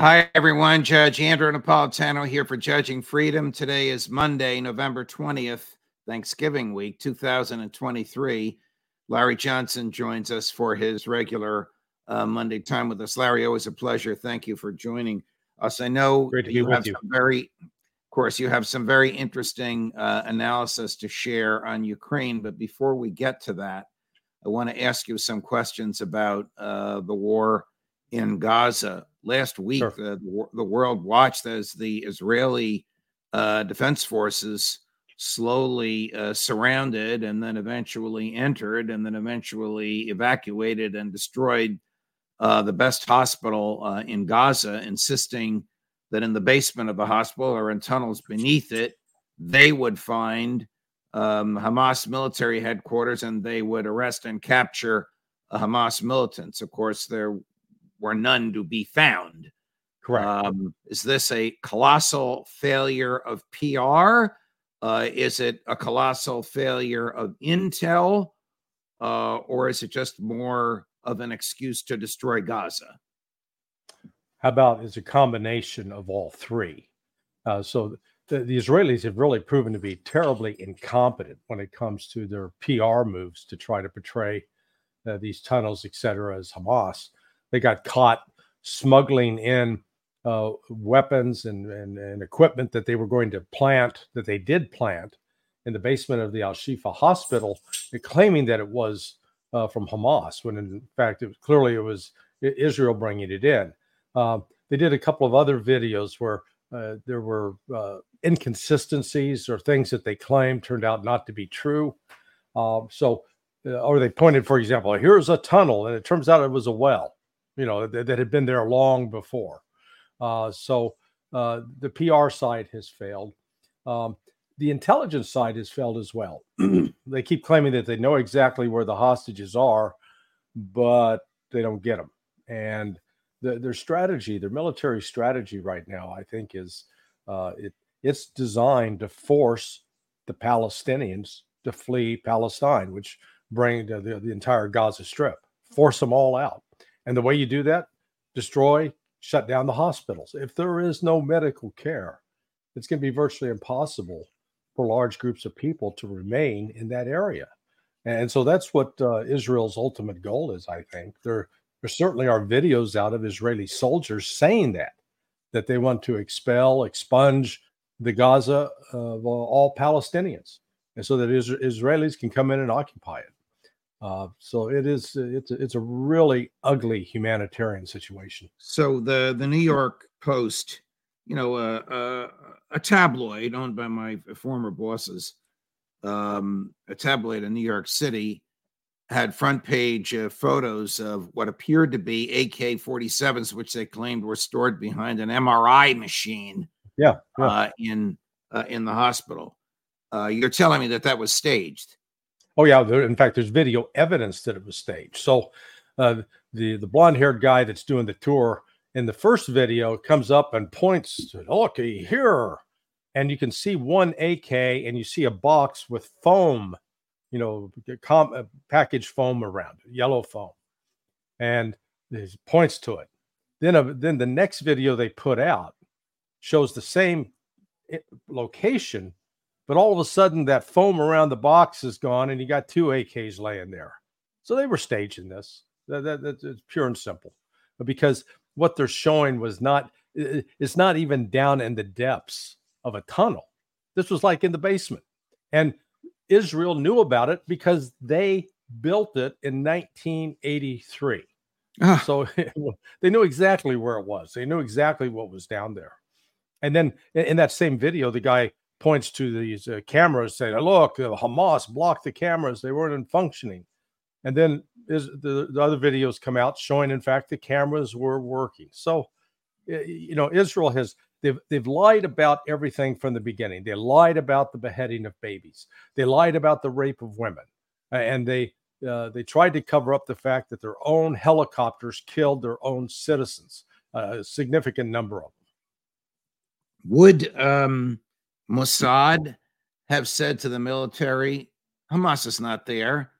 Hi, everyone. Judge Andrew Napolitano here for Judging Freedom. Today is Monday, November 20th, Thanksgiving week, 2023. Larry Johnson joins us for his regular uh, Monday time with us. Larry, always a pleasure. Thank you for joining us. I know you have you. some very, of course, you have some very interesting uh, analysis to share on Ukraine. But before we get to that, I want to ask you some questions about uh, the war in Gaza last week. Sure. The, the world watched as the Israeli uh, defense forces slowly uh, surrounded and then eventually entered and then eventually evacuated and destroyed uh, the best hospital uh, in Gaza, insisting that in the basement of the hospital or in tunnels beneath it, they would find um, Hamas military headquarters and they would arrest and capture Hamas militants. Of course, there were none to be found. Correct. Um, is this a colossal failure of PR? Uh, is it a colossal failure of intel? Uh, or is it just more of an excuse to destroy Gaza? How about it's a combination of all three? Uh, so the, the, Israelis have really proven to be terribly incompetent when it comes to their PR moves to try to portray uh, these tunnels, et cetera, as Hamas. They got caught smuggling in uh, weapons and, and, and, equipment that they were going to plant, that they did plant in the basement of the Al Shifa hospital, claiming that it was uh, from Hamas, when in fact, it was, clearly it was Israel bringing it in. Uh, they did a couple of other videos where uh, there were uh, inconsistencies or things that they claimed turned out not to be true. Um, so, uh, or they pointed, for example, here's a tunnel, and it turns out it was a well you know, that, that had been there long before. Uh, so uh, the PR side has failed. Um, the intelligence side has failed as well. they keep claiming that they know exactly where the hostages are, but they don't get them. And the, their strategy, their military strategy right now, I think, is uh, it, it's designed to force the Palestinians to flee Palestine, which bring the, the, the entire Gaza Strip, force them all out. And the way you do that, destroy, shut down the hospitals. If there is no medical care, it's going to be virtually impossible for large groups of people to remain in that area. And so that's what uh, Israel's ultimate goal is, I think. There, there certainly are videos out of Israeli soldiers saying that, that they want to expel, expunge the Gaza of all Palestinians, and so that Israelis can come in and occupy it. Uh, so it is it's it's a really ugly humanitarian situation. So the the New York Post, you know, uh, uh, a tabloid owned by my former bosses, um, a tabloid in New York City, had front page uh, photos of what appeared to be AK 47s, which they claimed were stored behind an MRI machine. Yeah, yeah. Uh, in uh, in the hospital. you're telling me that that was staged. Oh yeah, there, in fact, there's video evidence that it was staged. So uh, the the blonde haired guy that's doing the tour in the first video comes up and points to looky here, and you can see one AK and you see a box with foam, you know, com- uh, package foam around it, yellow foam, and he points to it. Then uh, then the next video they put out shows the same eh, location But all of a sudden, that foam around the box is gone, and you got two AKs laying there. So they were staging this. That, that, that's pure and simple. Because what they're showing was not, it's not even down in the depths of a tunnel. This was like in the basement. And Israel knew about it because they built it in 1983. Ah. So they knew exactly where it was. They knew exactly what was down there. And then in that same video, the guy points to these uh, cameras saying, Look, Hamas blocked the cameras. They weren't functioning. And then is the, the other videos come out showing, in fact, the cameras were working. So, you know, Israel has they've they've lied about everything from the beginning. They lied about the beheading of babies. They lied about the rape of women, and they uh, they tried to cover up the fact that their own helicopters killed their own citizens, a significant number of them. Would um, Mossad have said to the military, "Hamas is not there"?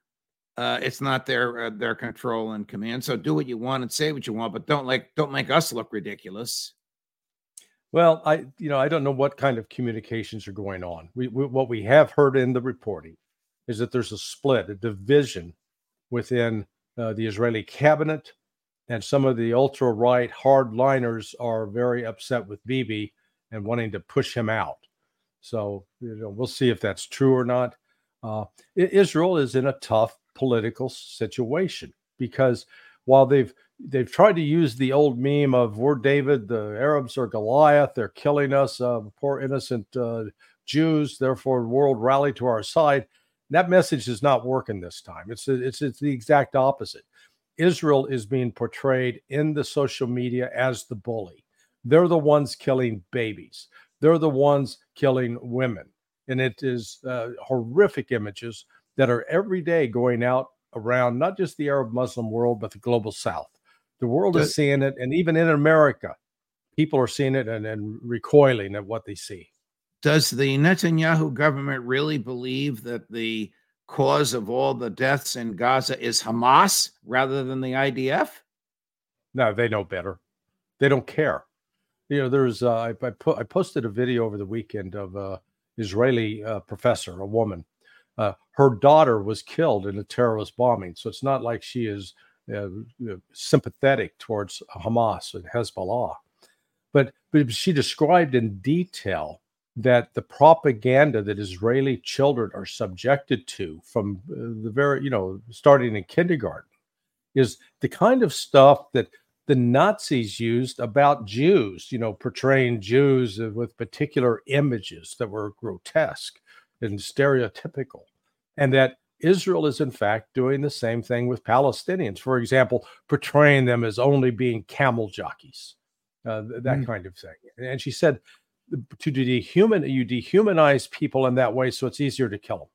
Uh, it's not their uh, their control and command. So do what you want and say what you want, but don't like don't make us look ridiculous. Well, I you know I don't know what kind of communications are going on. We, we, what we have heard in the reporting is that there's a split, a division within uh, the Israeli cabinet, and some of the ultra right hardliners are very upset with Bibi and wanting to push him out. So you know we'll see if that's true or not. Uh, Israel is in a tough political situation because while they've they've tried to use the old meme of we're David, the Arabs are Goliath, they're killing us, uh, poor innocent uh, Jews, therefore the world rally to our side. That message is not working this time. It's it's it's the exact opposite. Israel is being portrayed in the social media as the bully. They're the ones killing babies. They're the ones killing women, and it is uh, horrific images that are every day going out around not just the Arab Muslim world, but the global South. The world is seeing it, and even in America, people are seeing it and, and recoiling at what they see. Does the Netanyahu government really believe that the cause of all the deaths in Gaza is Hamas rather than the IDF? No, they know better. They don't care. You know, there's uh, I, I, put I posted a video over the weekend of a Israeli uh, professor, a woman, uh, her daughter was killed in a terrorist bombing. So it's not like she is uh, sympathetic towards Hamas and Hezbollah. But, but she described in detail that the propaganda that Israeli children are subjected to from uh, the very, you know, starting in kindergarten is the kind of stuff that the Nazis used about Jews, you know, portraying Jews with particular images that were grotesque and stereotypical and that Israel is in fact doing the same thing with Palestinians. For example, portraying them as only being camel jockeys, uh, that mm. kind of thing. And she said, to dehuman you dehumanize people in that way, so it's easier to kill them.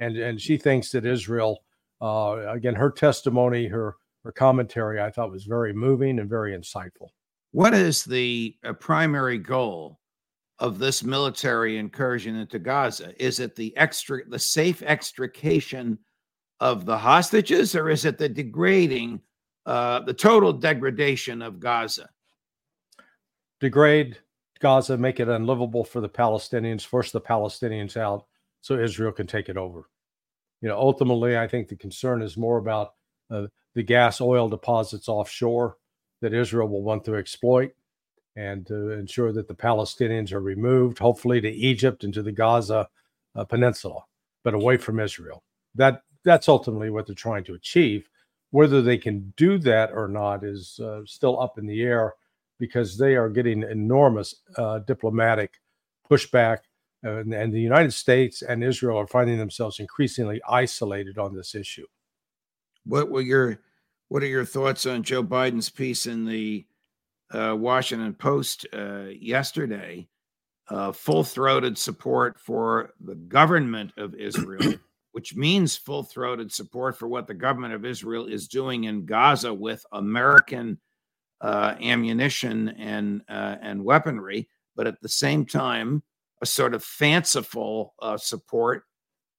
And and she thinks that Israel, uh, again, her testimony, her her commentary, I thought was very moving and very insightful. What is the uh, primary goal of this military incursion into Gaza? Is it the extra the safe extrication of the hostages, or is it the degrading, uh, the total degradation of Gaza? Degrade Gaza, make it unlivable for the Palestinians, force the Palestinians out so Israel can take it over. You know, ultimately, I think the concern is more about uh, the gas oil deposits offshore that Israel will want to exploit and to ensure that the Palestinians are removed, hopefully to Egypt and to the Gaza uh, Peninsula, but away from Israel. That that's ultimately what they're trying to achieve. Whether they can do that or not is uh, still up in the air because they are getting enormous uh, diplomatic pushback, and, and the United States and Israel are finding themselves increasingly isolated on this issue. What were your what are your thoughts on Joe Biden's piece in the uh, Washington Post uh, yesterday? Uh, full throated support for the government of Israel, which means full throated support for what the government of Israel is doing in Gaza with American uh, ammunition and, uh, and weaponry, but at the same time, a sort of fanciful uh, support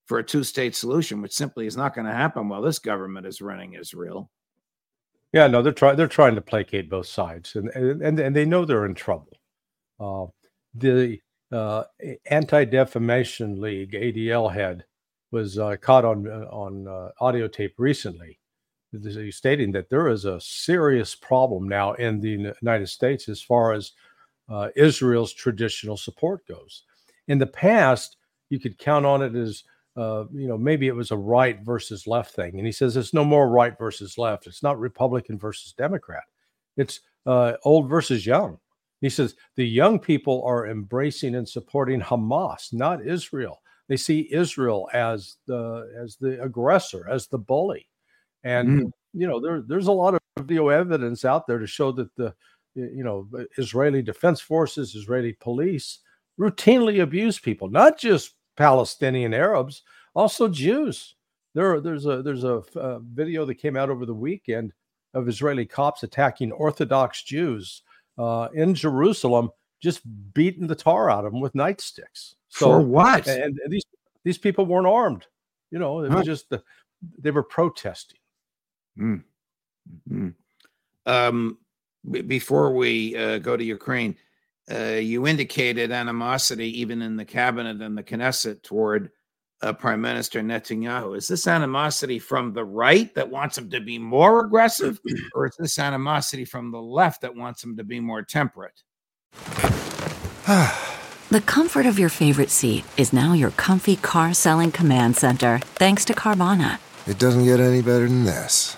for a two state solution, which simply is not going to happen while this government is running Israel. Yeah, no, they're trying. They're trying to placate both sides, and and and they know they're in trouble. Uh, the uh, Anti Defamation League (ADL) head was uh, caught on uh, on uh, audio tape recently, stating that there is a serious problem now in the United States as far as uh, Israel's traditional support goes. In the past, you could count on it as uh, you know maybe it was a right versus left thing, and he says it's no more right versus left. It's not Republican versus Democrat. It's uh, old versus young. He says the young people are embracing and supporting Hamas, not Israel. They see Israel as the as the aggressor, as the bully, and mm. you know there, there's a lot of video evidence out there to show that the you know Israeli defense forces, Israeli police routinely abuse people, not just Palestinian Arabs, also Jews. There, there's a there's a, a video that came out over the weekend of Israeli cops attacking Orthodox Jews uh, in Jerusalem, just beating the tar out of them with nightsticks. So, For what? And, and these these people weren't armed. You know, it was just the, they were protesting. Mm. Mm-hmm. Um, b- before we uh, go to Ukraine, uh, you indicated animosity even in the cabinet and the Knesset toward uh, Prime Minister Netanyahu. Is this animosity from the right that wants him to be more aggressive, or is this animosity from the left that wants him to be more temperate? the comfort of your favorite seat is now your comfy car selling command center, thanks to Carvana. It doesn't get any better than this.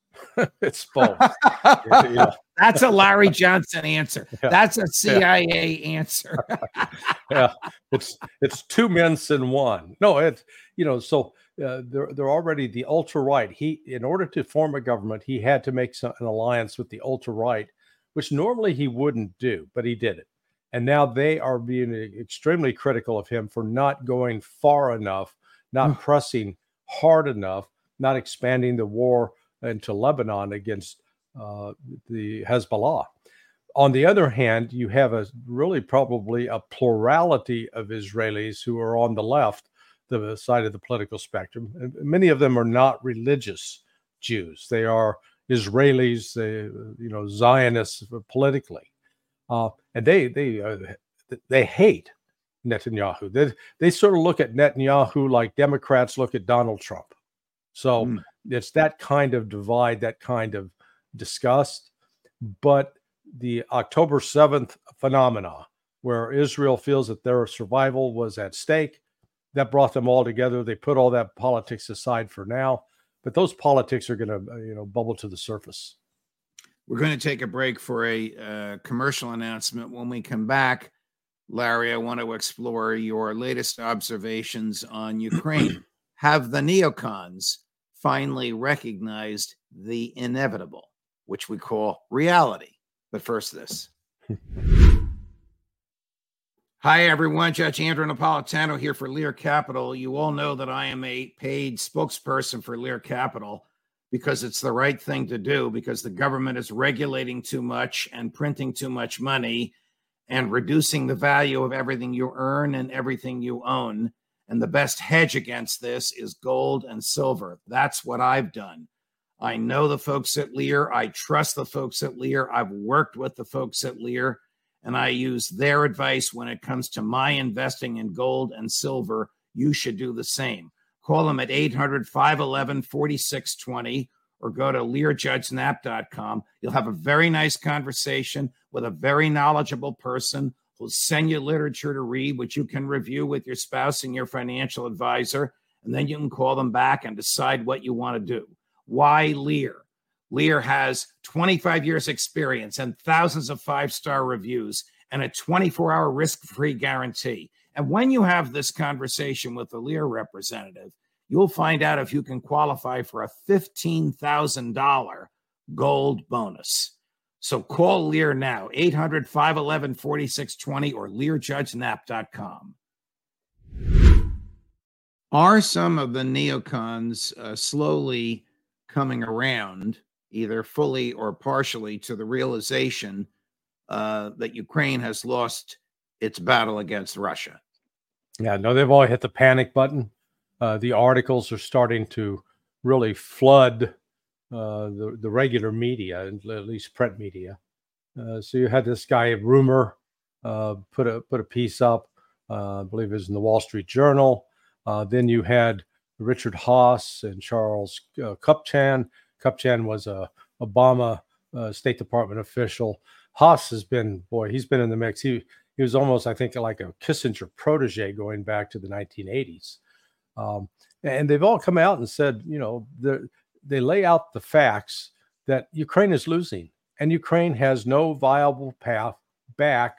it's both. That's a Larry Johnson answer. Yeah. That's a CIA yeah. answer. yeah, it's it's two mints in one. No, it's you know so uh, they're they're already the ultra right. He in order to form a government, he had to make some, an alliance with the ultra right, which normally he wouldn't do, but he did it. And now they are being extremely critical of him for not going far enough, not pressing hard enough, not expanding the war into Lebanon against uh, the Hezbollah. On the other hand, you have a really probably a plurality of Israelis who are on the left, the side of the political spectrum. Many of them are not religious Jews; they are Israelis, you know, Zionists politically, uh, and they they uh, they hate Netanyahu. They they sort of look at Netanyahu like Democrats look at Donald Trump. So mm. It's that kind of divide, that kind of disgust. But the October 7th phenomena, where Israel feels that their survival was at stake, that brought them all together. They put all that politics aside for now, but those politics are going to, uh, you know, bubble to the surface. We're going to take a break for a uh, commercial announcement. When we come back, Larry, I want to explore your latest observations on Ukraine. Have the neocons finally recognized the inevitable, which we call reality. But first, this. Hi, everyone. Judge Andrew Napolitano here for Lear Capital. You all know that I am a paid spokesperson for Lear Capital because it's the right thing to do because the government is regulating too much and printing too much money and reducing the value of everything you earn and everything you own. And the best hedge against this is gold and silver. That's what I've done. I know the folks at Lear. I trust the folks at Lear. I've worked with the folks at Lear, and I use their advice when it comes to my investing in gold and silver. You should do the same. Call them at 800 511 4620 or go to learjudgesnap.com. You'll have a very nice conversation with a very knowledgeable person We'll send you literature to read, which you can review with your spouse and your financial advisor. And then you can call them back and decide what you want to do. Why Lear? Lear has 25 years experience and thousands of five-star reviews and a 24-hour risk-free guarantee. And when you have this conversation with the Lear representative, you'll find out if you can qualify for a $15,000 gold bonus. So call Lear now, 800 511 4620 or learjudgenap.com. Are some of the neocons uh, slowly coming around, either fully or partially, to the realization uh, that Ukraine has lost its battle against Russia? Yeah, no, they've all hit the panic button. Uh, the articles are starting to really flood the the regular media, at least print media. Uh, so you had this guy rumor uh, put a put a piece up, uh, I believe it was in the Wall Street Journal. Uh, then you had Richard Haass and Charles uh, Kupchan. Kupchan was a Obama State Department official. Haass has been boy, he's been in the mix. He he was almost, I think, like a Kissinger protege going back to the 1980s. Um, and they've all come out and said, you know, they lay out the facts that Ukraine is losing and Ukraine has no viable path back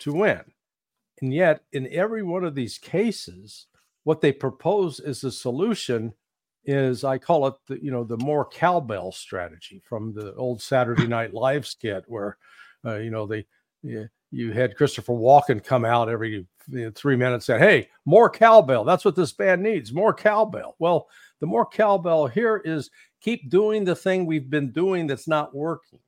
to win. And yet, in every one of these cases, what they propose as a solution is I call it the you know the more cowbell strategy from the old Saturday Night Live skit where uh, you know they you, you had Christopher Walken come out every you know, three minutes and say, "Hey, more cowbell. That's what this band needs. More cowbell." Well, the more cowbell here is keep doing the thing we've been doing that's not working.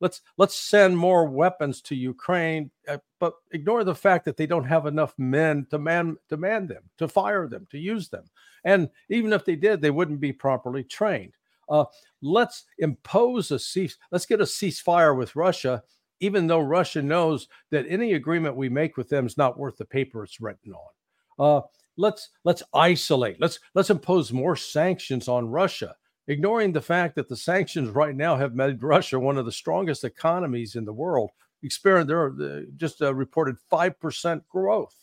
Let's let's send more weapons to Ukraine, uh, but ignore the fact that they don't have enough men to man to man them, to fire them, to use them. And even if they did, they wouldn't be properly trained. Uh, let's impose a cease. Let's get a ceasefire with Russia, even though Russia knows that any agreement we make with them is not worth the paper it's written on. Uh, let's let's isolate. Let's let's impose more sanctions on Russia ignoring the fact that the sanctions right now have made Russia one of the strongest economies in the world. Experience they're just uh, reported five percent growth,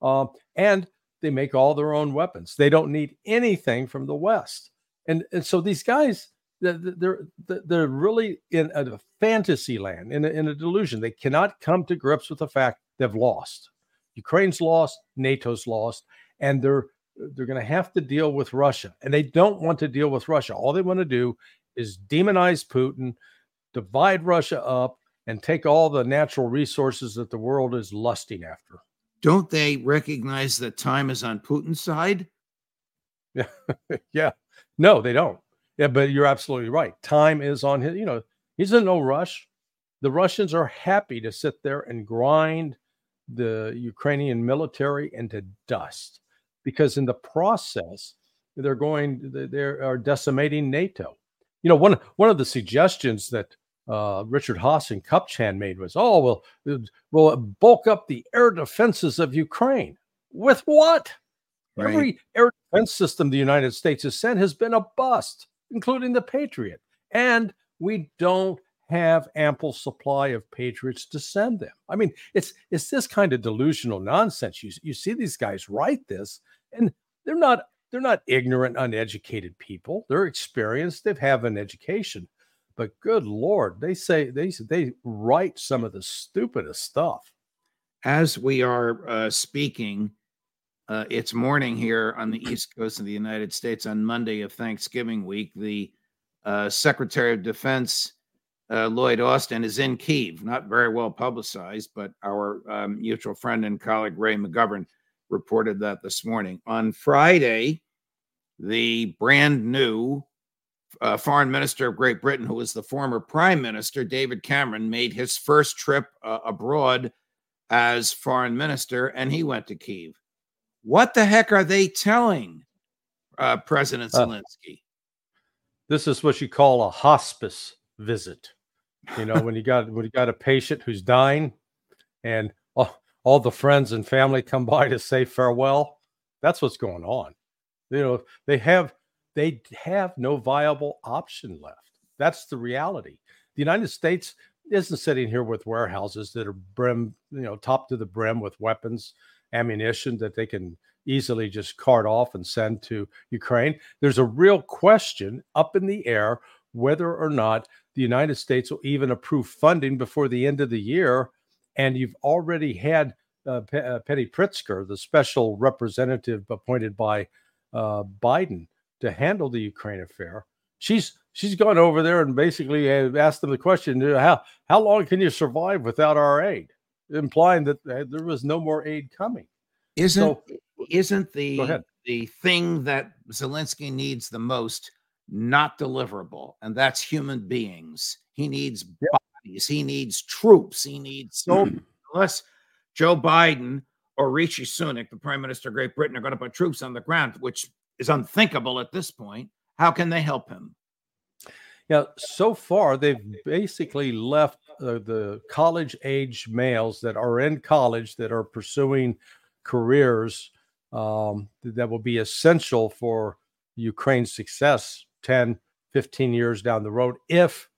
um, and they make all their own weapons. They don't need anything from the West, and and so these guys they're they're really in a fantasy land, in a, in a delusion. They cannot come to grips with the fact they've lost. Ukraine's lost, NATO's lost, and they're they're going to have to deal with Russia, and they don't want to deal with Russia. All they want to do is demonize Putin, divide Russia up, and take all the natural resources that the world is lusting after. Don't they recognize that time is on Putin's side? Yeah, yeah. No, they don't. Yeah, but you're absolutely right. Time is on his. You know, he's in no rush. The Russians are happy to sit there and grind the Ukrainian military into dust because in the process they're going they are decimating NATO. You know, one one of the suggestions that uh, Richard Haass and Kupchan made was, oh, well, we'll bulk up the air defenses of Ukraine. With what? Right. Every air defense system the United States has sent has been a bust, including the Patriot. And we don't have ample supply of patriots to send them. I mean, it's it's this kind of delusional nonsense. You you see these guys write this, and they're not they're not ignorant, uneducated people. They're experienced. They have an education, but good lord, they say they they write some of the stupidest stuff. As we are uh, speaking, uh, it's morning here on the East Coast of the United States on Monday of Thanksgiving week. The uh, Secretary of Defense uh, Lloyd Austin is in Kiev, not very well publicized, but our um, mutual friend and colleague Ray McGovern reported that this morning. On Friday, the brand new uh, foreign minister of Great Britain, who was the former prime minister, David Cameron, made his first trip uh, abroad as foreign minister, and he went to Kiev. What the heck are they telling uh, President uh, Zelensky? this is what you call a hospice visit. You know, when you got when you got a patient who's dying, and oh, all the friends and family come by to say farewell. That's what's going on. You know, they have they have no viable option left. That's the reality. The United States isn't sitting here with warehouses that are brim, you know, top to the brim with weapons, ammunition that they can easily just cart off and send to Ukraine. There's a real question up in the air whether or not the United States will even approve funding before the end of the year. And you've already had uh, P- uh, Penny Pritzker, the special representative appointed by uh, Biden to handle the Ukraine affair. She's she's gone over there and basically asked them the question: How how long can you survive without our aid? Implying that there was no more aid coming. Isn't so, isn't the the thing that Zelensky needs the most not deliverable, and that's human beings. He needs yeah. bodies. He needs troops. He needs so mm-hmm. unless Joe Biden or Rishi Sunak, the Prime Minister of Great Britain, are going to put troops on the ground, which is unthinkable at this point. How can they help him? Yeah, so far they've basically left uh, the college age males that are in college that are pursuing careers um, that will be essential for Ukraine's success 10, 15 years down the road if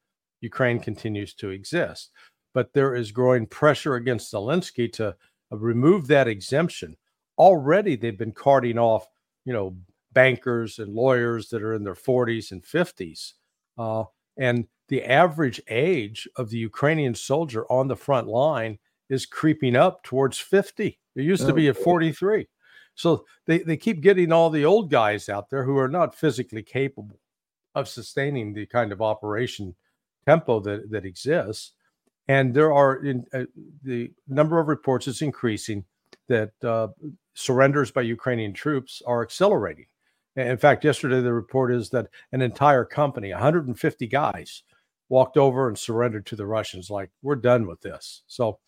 Ukraine continues to exist. But there is growing pressure against Zelensky to uh, remove that exemption. Already they've been carting off, you know, bankers and lawyers that are in their 40s and 50s. Uh, and the average age of the Ukrainian soldier on the front line is creeping up towards 50. It used to be at 43. So they, they keep getting all the old guys out there who are not physically capable of sustaining the kind of operation tempo that, that exists. And there are in, uh, the number of reports is increasing that uh, surrenders by Ukrainian troops are accelerating. In fact, yesterday the report is that an entire company, 150 guys, walked over and surrendered to the Russians. Like we're done with this. So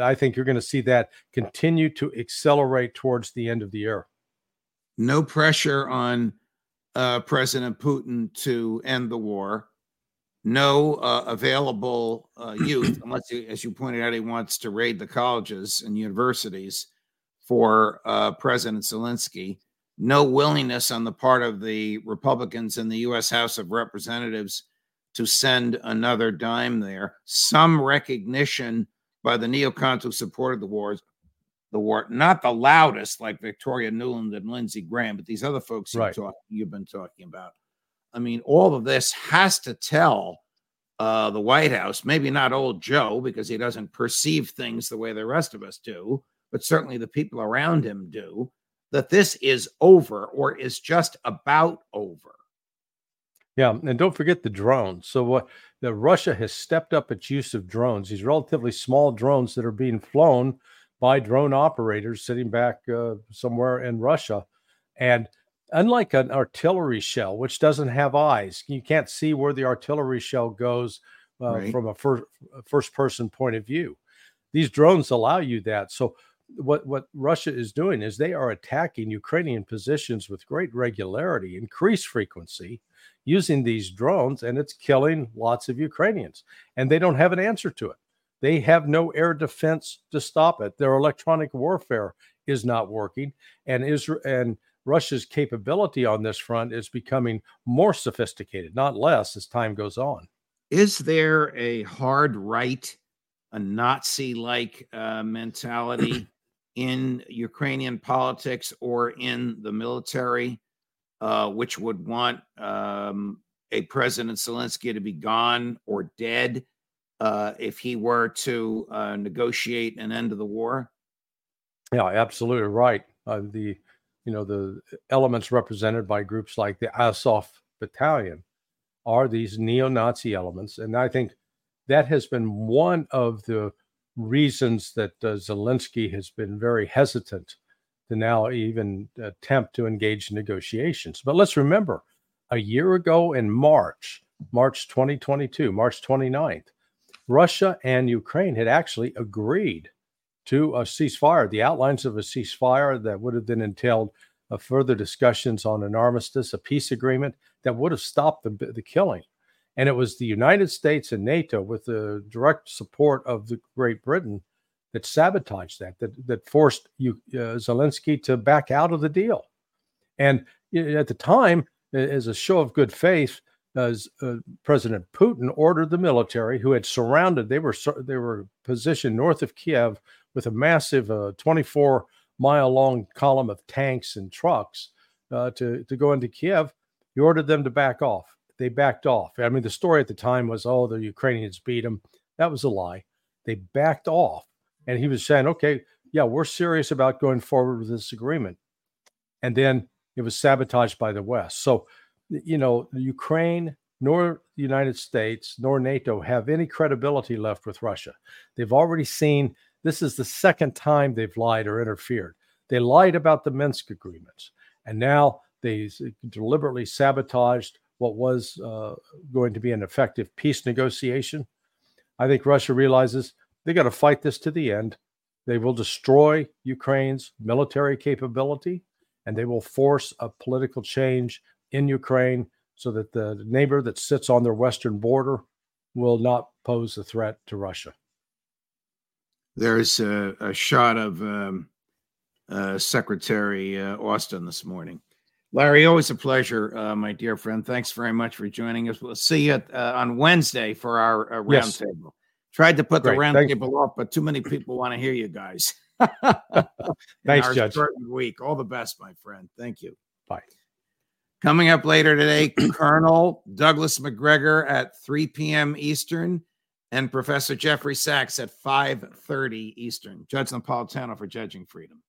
I think you're going to see that continue to accelerate towards the end of the year. No pressure on uh, President Putin to end the war. No uh, available uh, youth, unless, he, as you pointed out, he wants to raid the colleges and universities for uh, President Zelensky. No willingness on the part of the Republicans in the U.S. House of Representatives to send another dime there. Some recognition by the neocons who supported the wars, the war, not the loudest like Victoria Nuland and Lindsey Graham, but these other folks right. you talk, you've been talking about. I mean, all of this has to tell uh, the White House, maybe not old Joe, because he doesn't perceive things the way the rest of us do, but certainly the people around him do, that this is over or is just about over. Yeah, and don't forget the drones. So what that Russia has stepped up its use of drones. These relatively small drones that are being flown by drone operators sitting back uh, somewhere in Russia, and unlike an artillery shell, which doesn't have eyes, you can't see where the artillery shell goes uh, right. from a first first person point of view. These drones allow you that. So what what Russia is doing is they are attacking Ukrainian positions with great regularity, increased frequency, using these drones and it's killing lots of Ukrainians. And they don't have an answer to it. They have no air defense to stop it. Their electronic warfare is not working. And Israel and Russia's capability on this front is becoming more sophisticated, not less, as time goes on. Is there a hard right, a Nazi like uh, mentality in Ukrainian politics or in the military? uh, which would want um, a President Zelensky to be gone or dead uh, if he were to uh, negotiate an end to the war? Yeah, absolutely right. Uh, the you know the elements represented by groups like the Azov Battalion are these neo-Nazi elements, and I think that has been one of the reasons that uh, Zelensky has been very hesitant to now even attempt to engage in negotiations. But let's remember, a year ago in March, March 2022, March 29th, Russia and Ukraine had actually agreed to a ceasefire, the outlines of a ceasefire that would have then entailed uh, further discussions on an armistice, a peace agreement that would have stopped the, the killing. And it was the United States and NATO, with the direct support of the Great Britain, that sabotaged that, that that forced you, uh, Zelensky to back out of the deal. And at the time, as a show of good faith, as uh, President Putin ordered the military, who had surrounded, they were they were positioned north of Kiev with a massive uh, 24 mile long column of tanks and trucks uh, to to go into Kiev. He ordered them to back off. They backed off. I mean, the story at the time was, oh, the Ukrainians beat them. That was a lie. They backed off, and he was saying, okay, yeah, we're serious about going forward with this agreement. And then it was sabotaged by the West. So you know, Ukraine nor the United States nor NATO have any credibility left with Russia. They've already seen this is the second time they've lied or interfered. They lied about the Minsk agreements, and now they deliberately sabotaged what was uh, going to be an effective peace negotiation. I think Russia realizes they got to fight this to the end. They will destroy Ukraine's military capability and they will force a political change in Ukraine so that the neighbor that sits on their western border will not pose a threat to Russia. There's a, a shot of um, uh, Secretary uh, Austin this morning. Larry, always a pleasure, uh, my dear friend. Thanks very much for joining us. We'll see you uh, on Wednesday for our uh, roundtable. Yes. Tried to put Great. the roundtable off, but too many people want to hear you guys. Thanks, Judge. Week. All the best, my friend. Thank you. Bye. Coming up later today, Colonel Douglas Macgregor at 3 p.m. Eastern and Professor Jeffrey Sachs at 5:30 Eastern. Judge Napolitano for Judging Freedom.